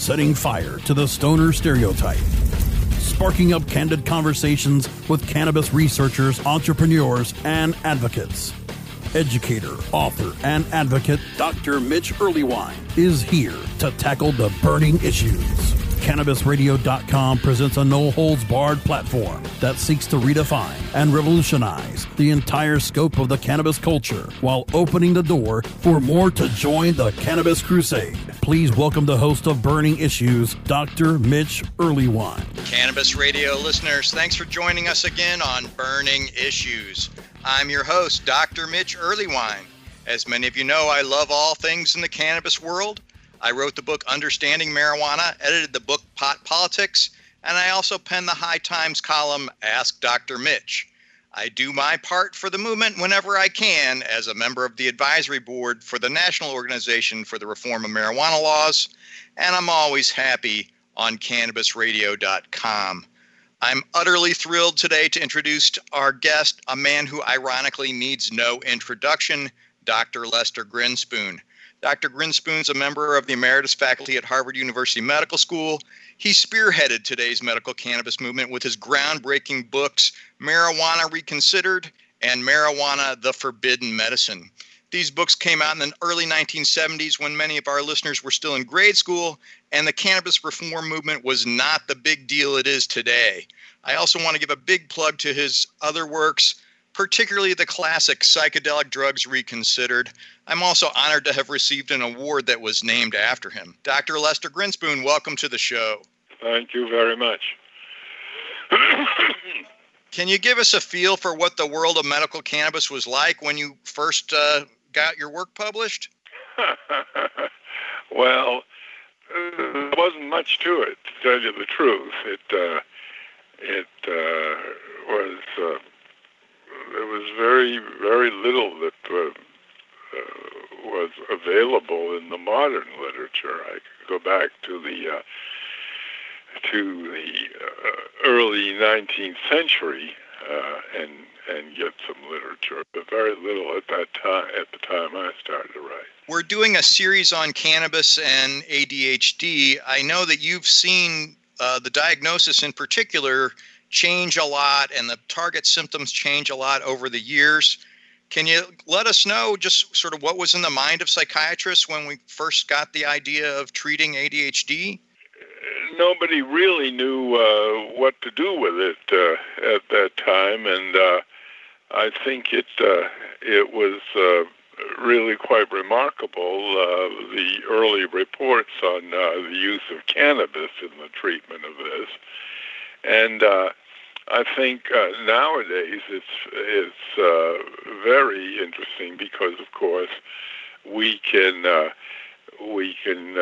setting fire to the stoner stereotype, sparking up candid conversations with cannabis researchers, entrepreneurs, and advocates. Educator, author, and advocate Dr. Mitch Earleywine is here to tackle the burning issues. CannabisRadio.com presents a no holds barred platform that seeks to redefine and revolutionize the entire scope of the cannabis culture while opening the door for more to join the cannabis crusade. Please welcome the host of Burning Issues, Dr. Mitch Earleywine. Cannabis Radio listeners, thanks for joining us again on Burning Issues. I'm your host, Dr. Mitch Earleywine. As many of you know, I love all things in the cannabis world. I wrote the book Understanding Marijuana, edited the book Pot Politics, and I also penned the High Times column Ask Dr. Mitch. I do my part for the movement whenever I can as a member of the advisory board for the National Organization for the Reform of Marijuana Laws, and I'm always happy on cannabisradio.com. I'm utterly thrilled today to introduce our guest, a man who ironically needs no introduction, Dr. Lester Grinspoon. Dr. Grinspoon's a member of the emeritus faculty at Harvard University Medical School. He spearheaded today's medical cannabis movement with his groundbreaking books, Marijuana Reconsidered and Marijuana the Forbidden Medicine. These books came out in the early 1970s when many of our listeners were still in grade school, and the cannabis reform movement was not the big deal it is today. I also want to give a big plug to his other works, particularly the classic Psychedelic Drugs Reconsidered. I'm also honored to have received an award that was named after him. Dr. Lester Grinspoon, welcome to the show. Thank you very much. Can you give us a feel for what the world of medical cannabis was like when you first uh, got your work published? well, there wasn't much to it, to tell you the truth. It uh, it uh, was uh, there was very very little that uh, was available in the modern literature. I could go back to the to the early 19th century and and get some literature, but very little at that time. At the time I started to write. We're doing a series on cannabis and ADHD. I know that you've seen uh, the diagnosis in particular change a lot, and the target symptoms change a lot over the years. Can you let us know just sort of what was in the mind of psychiatrists when we first got the idea of treating ADHD? Nobody really knew uh, what to do with it uh, at that time, and uh, I think it uh, it was uh, really quite remarkable uh, the early reports on the use of cannabis in the treatment of this, and I think uh, nowadays it's it's uh, very interesting because, of course, we can uh, we can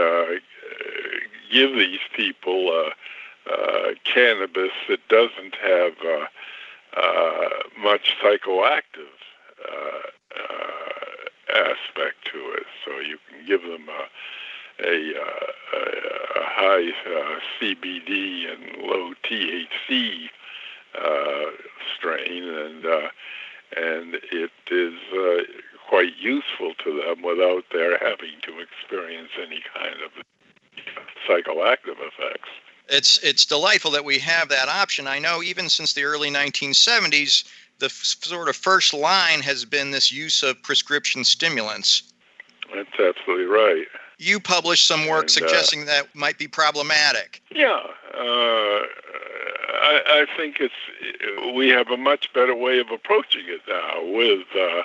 give these people cannabis that doesn't have uh, much psychoactive uh, uh, aspect to it. So you can give them a, a, a, a high CBD and low THC strain, and and it is uh, quite useful to them without their having to experience any kind of psychoactive effects it's it's delightful that we have that option. I know even since the early 1970s, the f- sort of first line has been this use of prescription stimulants. That's absolutely right. You published some work and, uh, suggesting uh, that might be problematic. Yeah, uh, I, I, think it's we have a much better way of approaching it now with uh,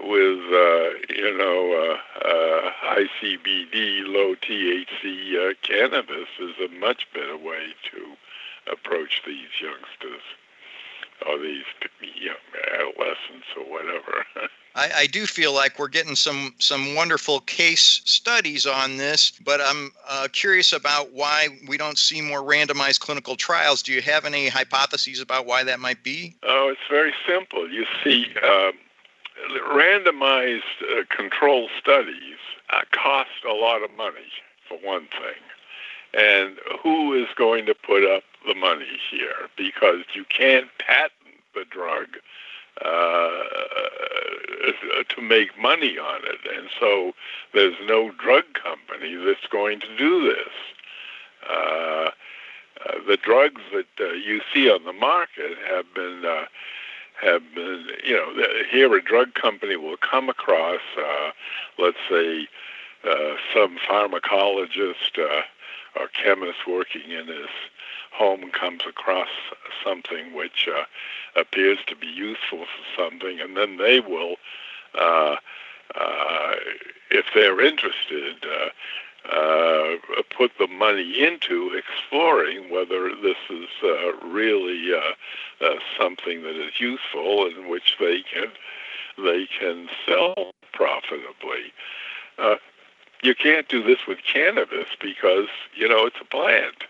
with uh, you know uh, uh, high CBD, low THC uh, cannabis is a much better way to approach these youngsters or these young adolescents or whatever. I, I, do feel like we're getting some some wonderful case studies on this, but I'm uh, curious about why we don't see more randomized clinical trials. Do you have any hypotheses about why that might be? Oh, it's very simple. You see. Um, randomized uh, control studies uh, cost a lot of money, for one thing. And who is going to put up the money here? Because you can't patent the drug uh, uh, to make money on it. And so there's no drug company that's going to do this. the drugs that uh, you see on the market have been uh, have been, you know, here a drug company will come across, uh, let's say, uh, some pharmacologist uh, or chemist working in his home comes across something which uh, appears to be useful for something, and then they will, uh, uh, if they're interested, uh, uh, put the money into exploring whether this is uh, really something that is useful and which they can they can sell profitably. You can't do this with cannabis because you know it's a plant.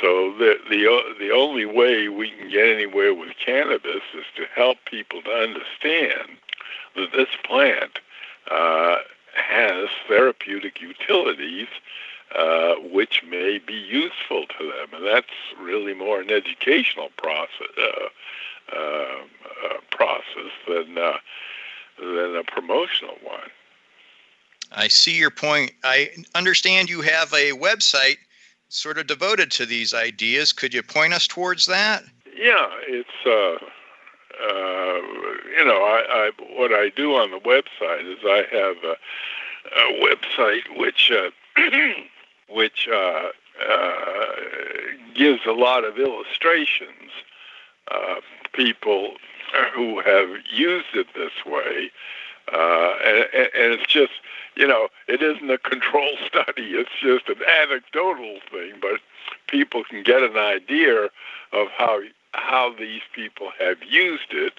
So the the the only way we can get anywhere with cannabis is to help people to understand that this plant uh, has therapeutic utilities uh, which may be useful to them, and that's really more an educational process uh, um, uh process than uh, than a promotional one. I see your point. I understand you have a website sort of devoted to these ideas. Could you point us towards that? Yeah, it's uh, uh, you know, I, I what I do on the website is I have a, a website which uh, which uh, uh, gives a lot of illustrations. Uh, people who have used it this way, uh, and, and it's just you know, it isn't a control study. It's just an anecdotal thing, but people can get an idea of how how these people have used it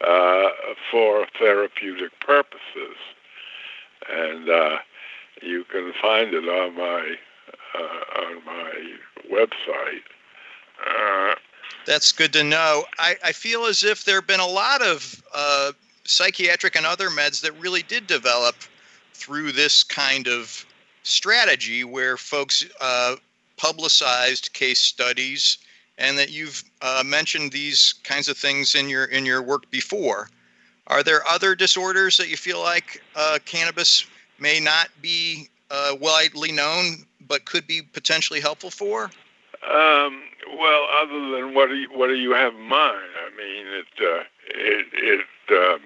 uh, for therapeutic purposes, and uh, you can find it on my uh, on my website. Uh, That's good to know. I, I feel as if there have been a lot of uh, psychiatric and other meds that really did develop through this kind of strategy where folks uh, publicized case studies and that you've uh, mentioned these kinds of things in your in your work before. Are there other disorders that you feel like uh, cannabis may not be uh, widely known but could be potentially helpful for? Um, well, other than what do you, what do you have in mind? I mean, it uh, it it um,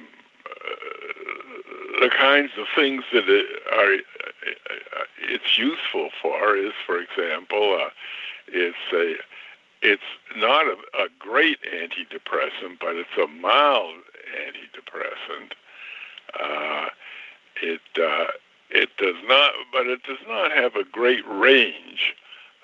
uh, the kinds of things that it are uh, it's useful for is, for example, uh, it's a it's not a, a great antidepressant, but it's a mild antidepressant. Uh, it uh, it does not, but it does not have a great range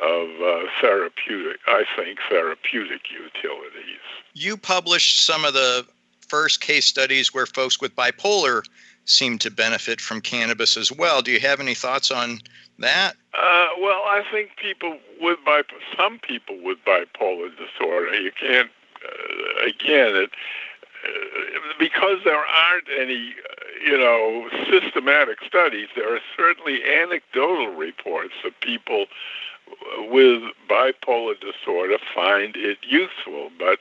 of uh, therapeutic, I think, therapeutic utilities. You published some of the first case studies where folks with bipolar seem to benefit from cannabis as well. Do you have any thoughts on that? Uh, well, I think people with bipolar, some people with bipolar disorder, you can't, uh, again, it, uh, because there aren't any, uh, you know, systematic studies, there are certainly anecdotal reports of people with bipolar disorder find it useful, but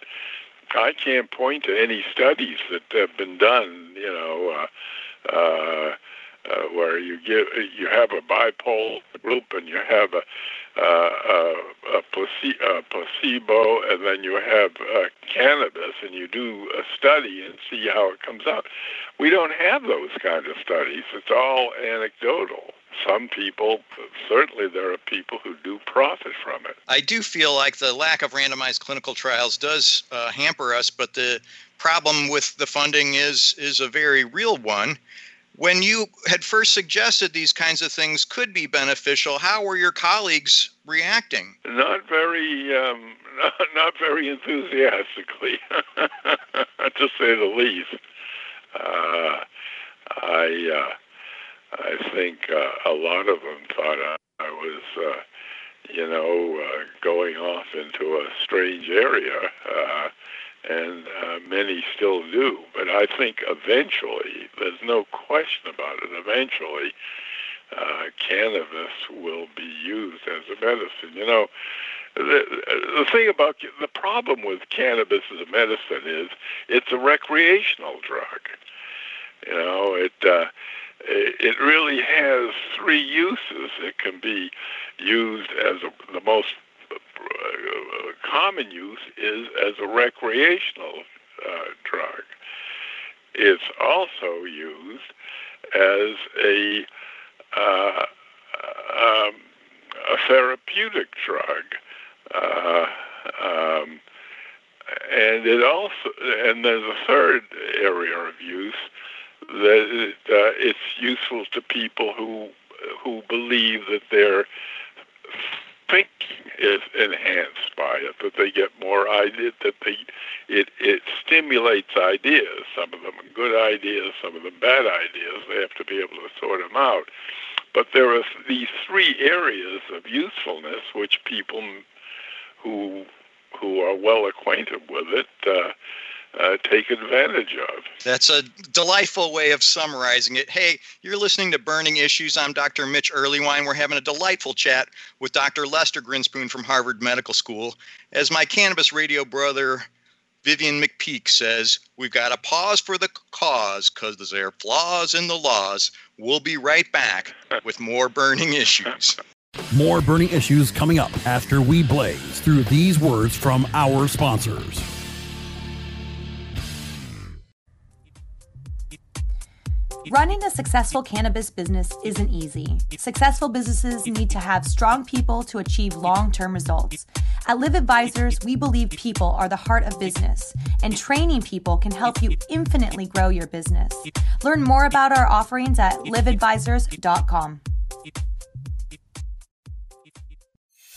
I can't point to any studies that have been done, you know, uh, uh, uh, where you get you have a bipolar group and you have a, uh, a, a, a placebo, and then you have uh, cannabis, and you do a study and see how it comes out. We don't have those kind of studies. It's all anecdotal some people, certainly there are people who do profit from it. I do feel like the lack of randomized clinical trials does uh, hamper us, but the problem with the funding is is a very real one. When you had first suggested these kinds of things could be beneficial, how were your colleagues reacting? Not very, um, not, not very enthusiastically, to say the least. Uh, I. Uh, I think uh, a lot of them thought I, I was, uh, you know, uh, going off into a strange area, uh, and uh, many still do. But I think eventually, there's no question about it, eventually, uh, cannabis will be used as a medicine. You know, the, the thing about the problem with cannabis as a medicine is it's a recreational drug. You know, it uh, it really has three uses. It can be used as a, the most common use is as a recreational uh, drug. It's also used as a uh, um, a therapeutic drug. Uh, um, and it also and there's a third area of use that it, it's useful to people who who believe that their thinking is enhanced by it, that they get more ideas, that they it it stimulates ideas. Some of them are good ideas, some of them bad ideas. They have to be able to sort them out. But there are these three areas of usefulness which people who who are well acquainted with it uh, uh, take advantage of. That's a delightful way of summarizing it. Hey, you're listening to Burning Issues. I'm Dr. Mitch Earleywine. We're having a delightful chat with Dr. Lester Grinspoon from Harvard Medical School. As my cannabis radio brother Vivian McPeak says, We've got to pause for the cause because there are flaws in the laws. We'll be right back with more burning issues. More burning issues coming up after we blaze through these words from our sponsors. Running a successful cannabis business isn't easy. Successful businesses need to have strong people to achieve long term results. At Live Advisors, we believe people are the heart of business, and training people can help you infinitely grow your business. Learn more about our offerings at liveadvisors.com.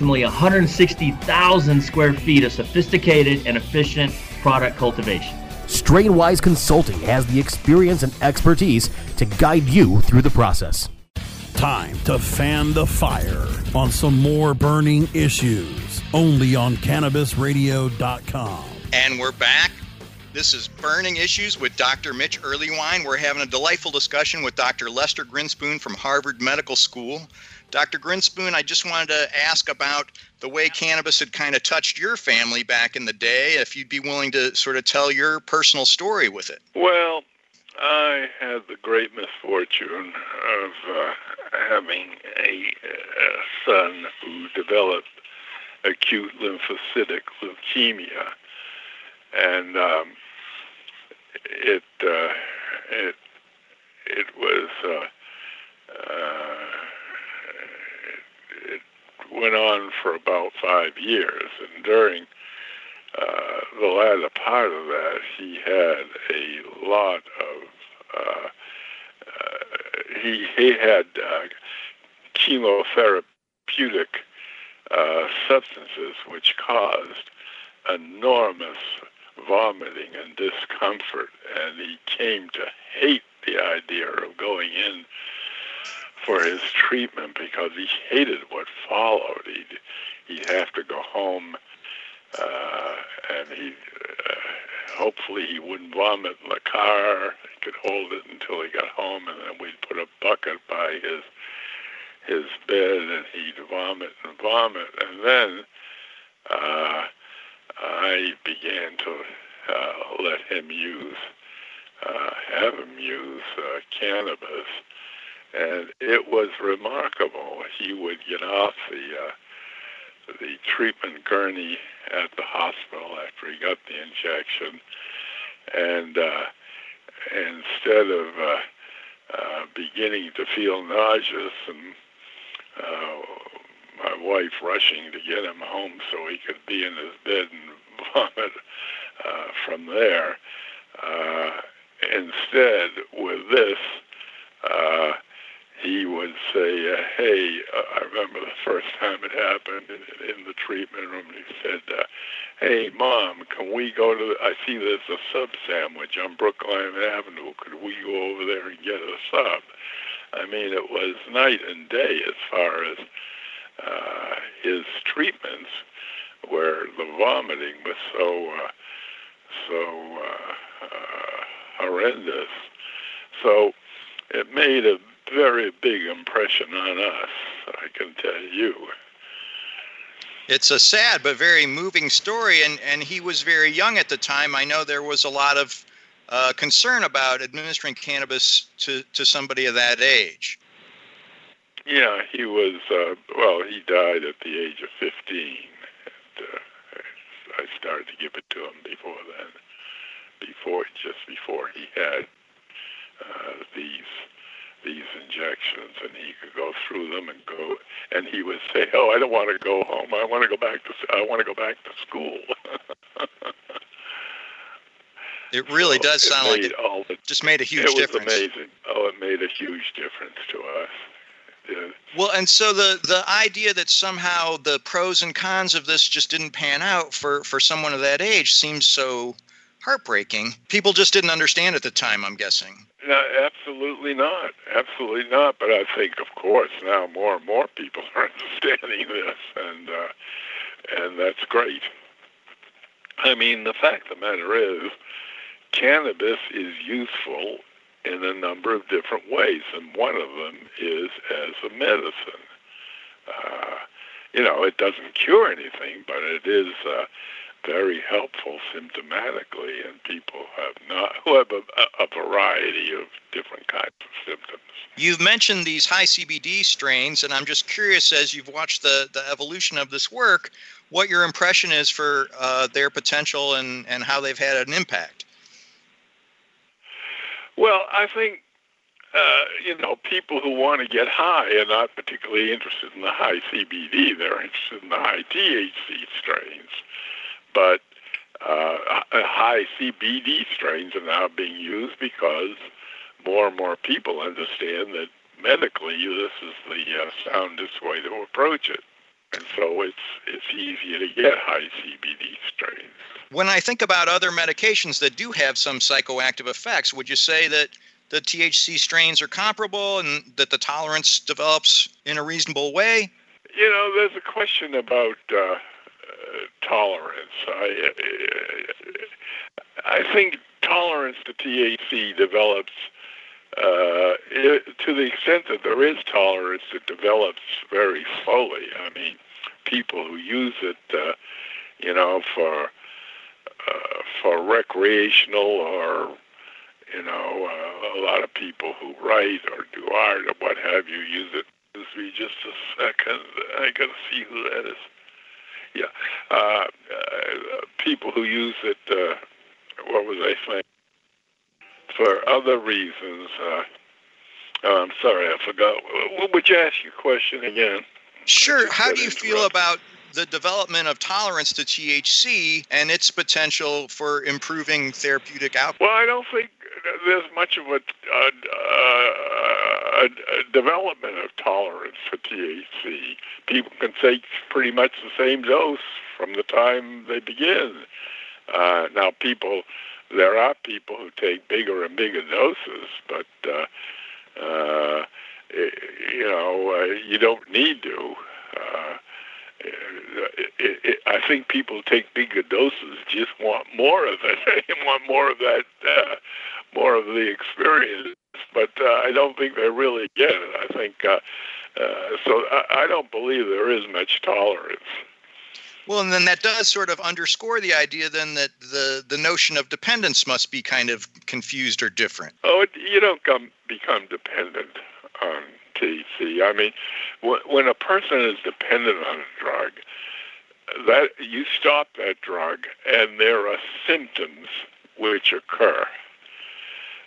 160,000 square feet of sophisticated and efficient product cultivation. Strainwise Consulting has the experience and expertise to guide you through the process. Time to fan the fire on some more burning issues only on cannabisradio.com. And we're back. This is Burning Issues with Dr. Mitch Earleywine. We're having a delightful discussion with Dr. Lester Grinspoon from Harvard Medical School. Dr. Grinspoon, I just wanted to ask about the way cannabis had kind of touched your family back in the day, if you'd be willing to sort of tell your personal story with it. Well, I had the great misfortune of uh, having a, a son who developed acute lymphocytic leukemia, and um, it uh, it it was uh, uh, it, it went on for about five years, and during uh, the latter part of that, he had a lot of uh, uh, he he had uh, chemotherapeutic uh, substances which caused enormous vomiting and discomfort, and he came to hate the idea of going in for his treatment because he hated what followed. He'd, he'd have to go home, uh, and he uh, hopefully he wouldn't vomit in the car. He could hold it until he got home, and then we'd put a bucket by his his bed, and he'd vomit and vomit, and then uh, I began to uh, let him use, uh, have him use uh, cannabis, and it was remarkable. He would get off the uh, the treatment gurney at the hospital after he got the injection, and uh, instead of uh, beginning to feel nauseous and my wife rushing to get him home so he could be in his bed and vomit uh, from there. Uh, instead, with this, uh, he would say, uh, "Hey, uh, I remember the first time it happened in, in the treatment room." And he said, uh, "Hey, mom, can we go to? The, I see there's a sub sandwich on Brookline Avenue. Could we go over there and get a sub?" I mean, it was night and day as far as uh, his treatments, where the vomiting was so uh, so uh, uh, horrendous. So it made a very big impression on us. I can tell you. It's a sad but very moving story, and, and he was very young at the time. I know there was a lot of uh, concern about administering cannabis to, to somebody of that age. Yeah, he was, uh, well, he died at the age of 15. And, uh, I started to give it to him before then, before, just before he had uh, these these injections and he could go through them and go and he would say oh i don't want to go home i want to go back to i want to go back to school It really So does it sound like it all the, just made a huge it was difference. amazing oh it made a huge difference to us Did. Well, and so the the idea that somehow the pros and cons of this just didn't pan out for for someone of that age seems so heartbreaking. People just didn't understand at the time, I'm guessing. No, absolutely not. Absolutely not. But I think, of course, now more and more people are understanding this, and uh, and that's great. I mean, the fact of the matter is, cannabis is useful in a number of different ways, and one of them is as a medicine. Uh, you know, it doesn't cure anything, but it is uh, very helpful symptomatically, and people have not who have a, a variety of different kinds of symptoms. You've mentioned these high CBD strains, and I'm just curious as you've watched the the evolution of this work, what your impression is for uh, their potential and and how they've had an impact. Well, I think uh, you know people who want to get high are not particularly interested in the high CBD; they're interested in the high THC strains. But uh, high CBD strains are now being used because more and more people understand that medically this is the uh, soundest way to approach it. And so it's it's easier to get high CBD strains. When I think about other medications that do have some psychoactive effects, would you say that the THC strains are comparable and that the tolerance develops in a reasonable way? You know, there's a question about uh, uh, tolerance. I uh, I think tolerance to THC develops uh, it, to the extent that there is tolerance. It develops very slowly. I mean, people who use it, uh, you know, for uh, for recreational or you know, uh, a lot of people who write or do art or what have you use it. Just be just a second. I gotta see who that is. Yeah, uh, uh, people who use it. Uh, what was I saying? For other reasons. Uh, oh, I'm sorry, I forgot. Would you ask your question again? Sure. How do you feel about the development of tolerance to THC and its potential for improving therapeutic outcomes? Well, I don't think there's much of a, a, a, a development of tolerance for THC. People can take pretty much the same dose from the time they begin. Uh, now, people, there are people who take bigger and bigger doses, but uh, uh, you know, uh, you don't need to. Uh, it, it, it, I think people take bigger doses just want more of it. they want more of that, uh, more of the experience. But uh, I don't think they really get it. I think uh, uh, so. I, I don't believe there is much tolerance. Well, and then that does sort of underscore the idea then that the, the notion of dependence must be kind of confused or different. Oh, you don't come become dependent on THC. I mean, when, when a person is dependent on a drug, that you stop that drug, and there are symptoms which occur.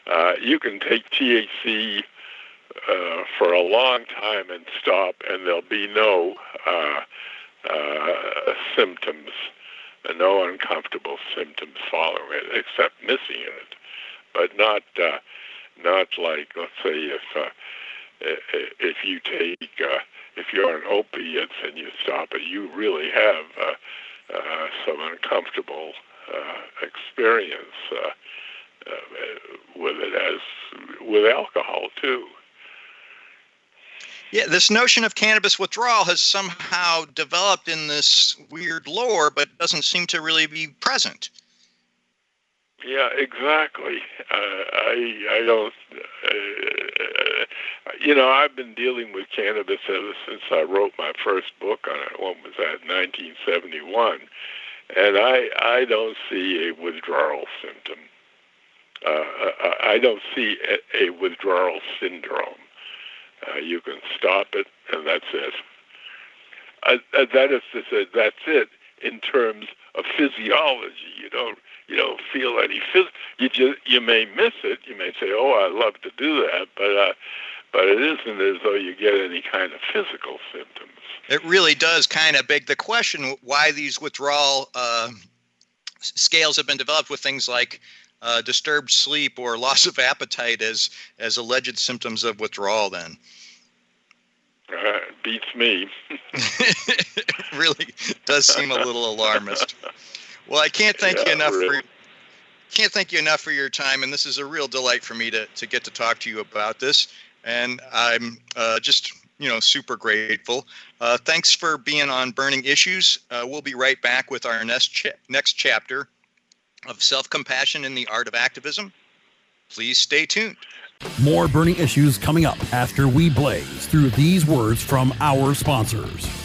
Uh, you can take THC uh, for a long time and stop, and there'll be no uh, uh, symptoms, no uncomfortable symptoms following it, except missing it, but not uh, not like let's say if uh, if you take uh, if you're on opiates and you stop it, you really have uh, uh, some uncomfortable uh, experience uh, uh, with it as with alcohol too. Yeah, this notion of cannabis withdrawal has somehow developed in this weird lore, but doesn't seem to really be present. Yeah, exactly. Uh, I I don't. Uh, you know, I've been dealing with cannabis ever since I wrote my first book on it. What was that? 1971, and I I don't see a withdrawal symptom. Uh, I don't see a, a withdrawal syndrome. Uh, you can stop it, and that's it. Uh, uh, that is to say, that's it in terms of physiology. You don't you don't feel any phys- you just you may miss it. You may say, "Oh, I love to do that," but uh, but it isn't as though you get any kind of physical symptoms. It really does kind of beg the question why these withdrawal uh, scales have been developed with things like uh, disturbed sleep or loss of appetite as as alleged symptoms of withdrawal. Then. Uh, beats me. it really does seem a little alarmist. Well, I can't thank yeah, you enough really. for can't thank you enough for your time, and this is a real delight for me to to get to talk to you about this. And I'm uh, just you know super grateful. Uh, thanks for being on Burning Issues. Uh, we'll be right back with our next cha- next chapter of self compassion in the art of activism. Please stay tuned. More burning issues coming up after we blaze through these words from our sponsors.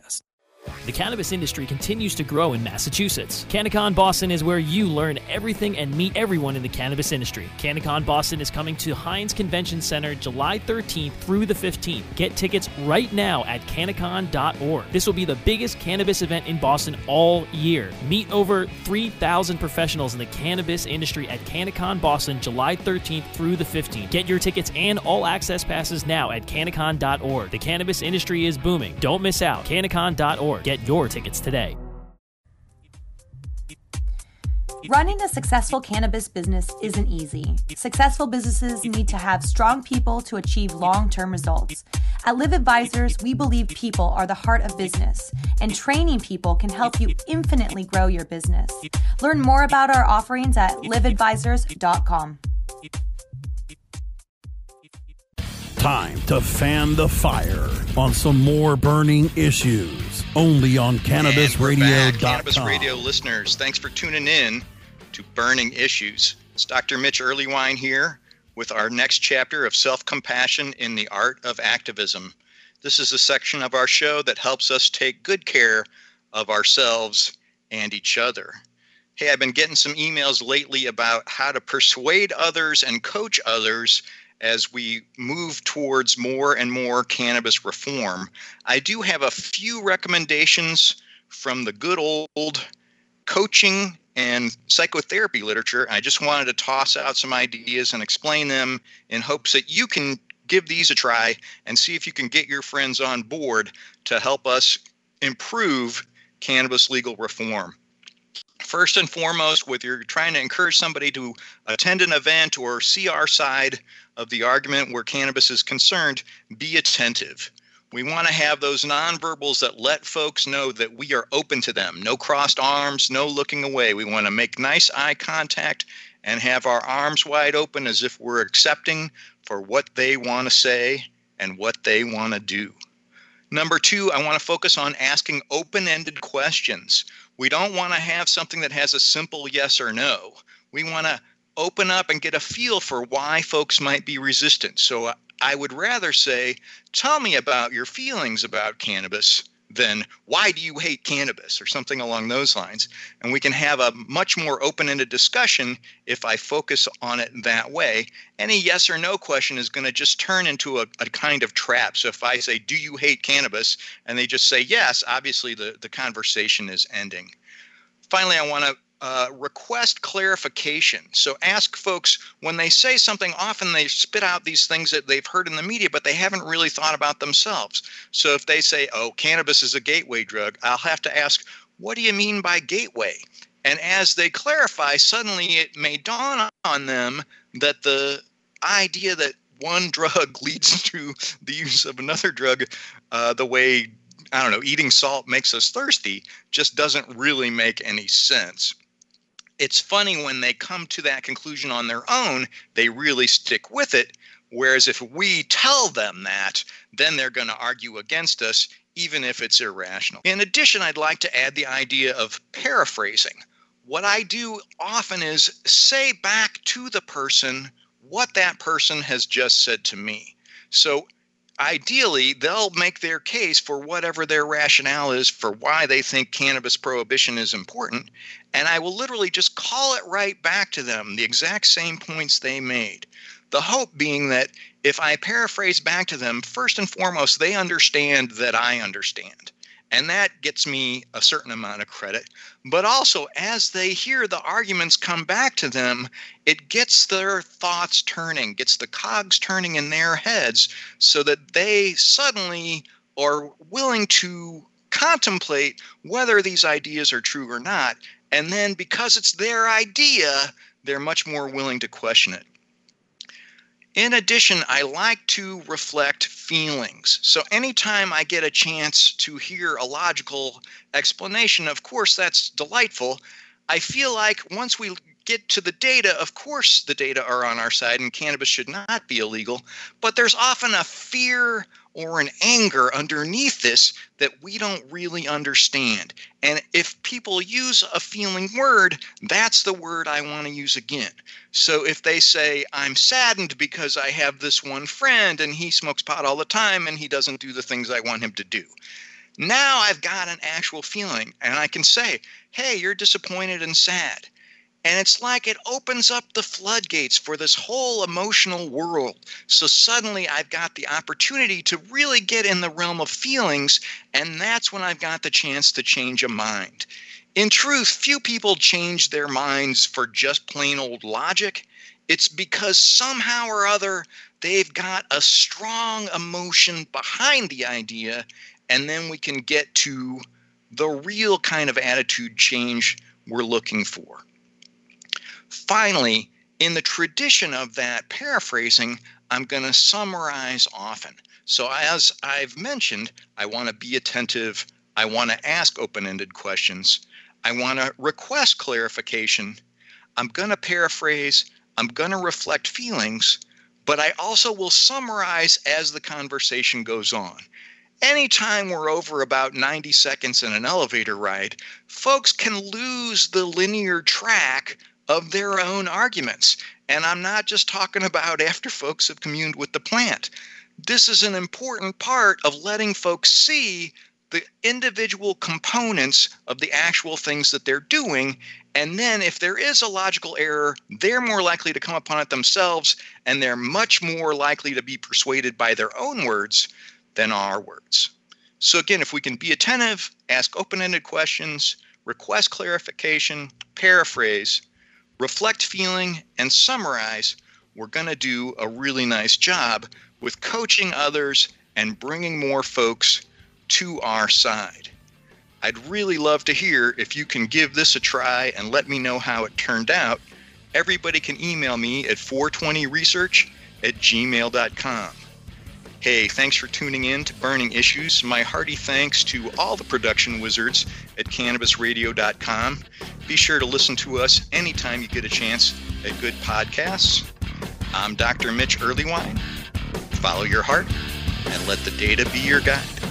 The cannabis industry continues to grow in Massachusetts. CannaCon Boston is where you learn everything and meet everyone in the cannabis industry. CannaCon Boston is coming to Hynes Convention Center July 13th through the 15th. Get tickets right now at cannacon.org. This will be the biggest cannabis event in Boston all year. Meet over 3,000 professionals in the cannabis industry at CannaCon Boston July 13th through the 15th. Get your tickets and all access passes now at cannacon.org. The cannabis industry is booming. Don't miss out. Get your tickets today. Running a successful cannabis business isn't easy. Successful businesses need to have strong people to achieve long term results. At Live Advisors, we believe people are the heart of business, and training people can help you infinitely grow your business. Learn more about our offerings at liveadvisors.com. Time to fan the fire on some more burning issues only on CannabisRadio.com. Cannabis Radio listeners, thanks for tuning in to Burning Issues. It's Dr. Mitch Earleywine here with our next chapter of self compassion in the art of activism. This is a section of our show that helps us take good care of ourselves and each other. Hey, I've been getting some emails lately about how to persuade others and coach others as we move towards more and more cannabis reform. I do have a few recommendations from the good old coaching and psychotherapy literature. I just wanted to toss out some ideas and explain them in hopes that you can give these a try and see if you can get your friends on board to help us improve cannabis legal reform. First and foremost, whether you're trying to encourage somebody to attend an event or see our side of the argument where cannabis is concerned, be attentive. We want to have those nonverbals that let folks know that we are open to them. No crossed arms, no looking away. We want to make nice eye contact and have our arms wide open as if we're accepting for what they want to say and what they want to do. Number two, I want to focus on asking open ended questions. We don't want to have something that has a simple yes or no. We want to open up and get a feel for why folks might be resistant. So uh, I would rather say, tell me about your feelings about cannabis than why do you hate cannabis or something along those lines. And we can have a much more open ended discussion if I focus on it that way. Any yes or no question is going to just turn into a, a, kind of trap. So if I say, Do you hate cannabis? and they just say yes, obviously the, the conversation is ending. Finally, I want to uh, request clarification. So ask folks when they say something, often they spit out these things that they've heard in the media, but they haven't really thought about themselves. So if they say, oh, cannabis is a gateway drug, I'll have to ask, what do you mean by gateway? And as they clarify, suddenly it may dawn on them that the idea that one drug leads to the use of another drug, uh, the way I don't know, eating salt makes us thirsty, just doesn't really make any sense it's funny when they come to that conclusion on their own, they really stick with it. Whereas if we tell them that, then they're going to argue against us, even if it's irrational. In addition, I'd like to add the idea of paraphrasing. What I do often is say back to the person what that person has just said to me. So ideally, they'll make their case for whatever their rationale is for why they think cannabis prohibition is important. And I will literally just call it right back to them, the exact same points they made. The hope being that if I paraphrase back to them, first and foremost, they understand that I understand. And that gets me a certain amount of credit. But also, as they hear the arguments come back to them, it gets their thoughts turning, gets the cogs turning in their heads so that they suddenly are willing to contemplate whether these ideas are true or not. And then, because it's their idea, they're much more willing to question it. In addition, I like to reflect feelings. So anytime I get a chance to hear a logical explanation, of course, that's delightful. I feel like once we get to the data, of course, the data are on our side and cannabis should not be illegal. But there's often a fear or an anger underneath this that we don't really understand. And if people use a feeling word, that's the word I want to use again. So if they say, I'm saddened because I have this one friend and he smokes pot all the time and he doesn't do the things I want him to do. Now I've got an actual feeling and I can say, hey, you're disappointed and sad. And it's like it opens up the floodgates for this whole emotional world. So suddenly I've got the opportunity to really get in the realm of feelings, and that's when I've got the chance to change a mind. In truth, few people change their minds for just plain old logic. It's because somehow or other they've got a strong emotion behind the idea, and then we can get to the real kind of attitude change we're looking for. Finally, in the tradition of that paraphrasing, I'm going to summarize often. So, as I've mentioned, I want to be attentive. I want to ask open ended questions. I want to request clarification. I'm going to paraphrase. I'm going to reflect feelings, but I also will summarize as the conversation goes on. Anytime we're over about 90 seconds in an elevator ride, folks can lose the linear track of their own arguments. And I'm not just talking about after folks have communed with the plant. This is an important part of letting folks see the individual components of the actual things that they're doing. And then, if there is a logical error, they're more likely to come upon it themselves, and they're much more likely to be persuaded by their own words than our words. So, again, if we can be attentive, ask open ended questions, request clarification, paraphrase, reflect feeling, and summarize, we're going to do a really nice job with coaching others and bringing more folks to our side. I'd really love to hear if you can give this a try and let me know how it turned out. Everybody can email me at 420research at gmail.com. Hey, thanks for tuning in to Burning Issues. My hearty thanks to all the production wizards at cannabisradio.com. Be sure to listen to us anytime you get a chance at good podcasts. I'm Dr. Mitch Earleywine. Follow your heart and let the data be your guide.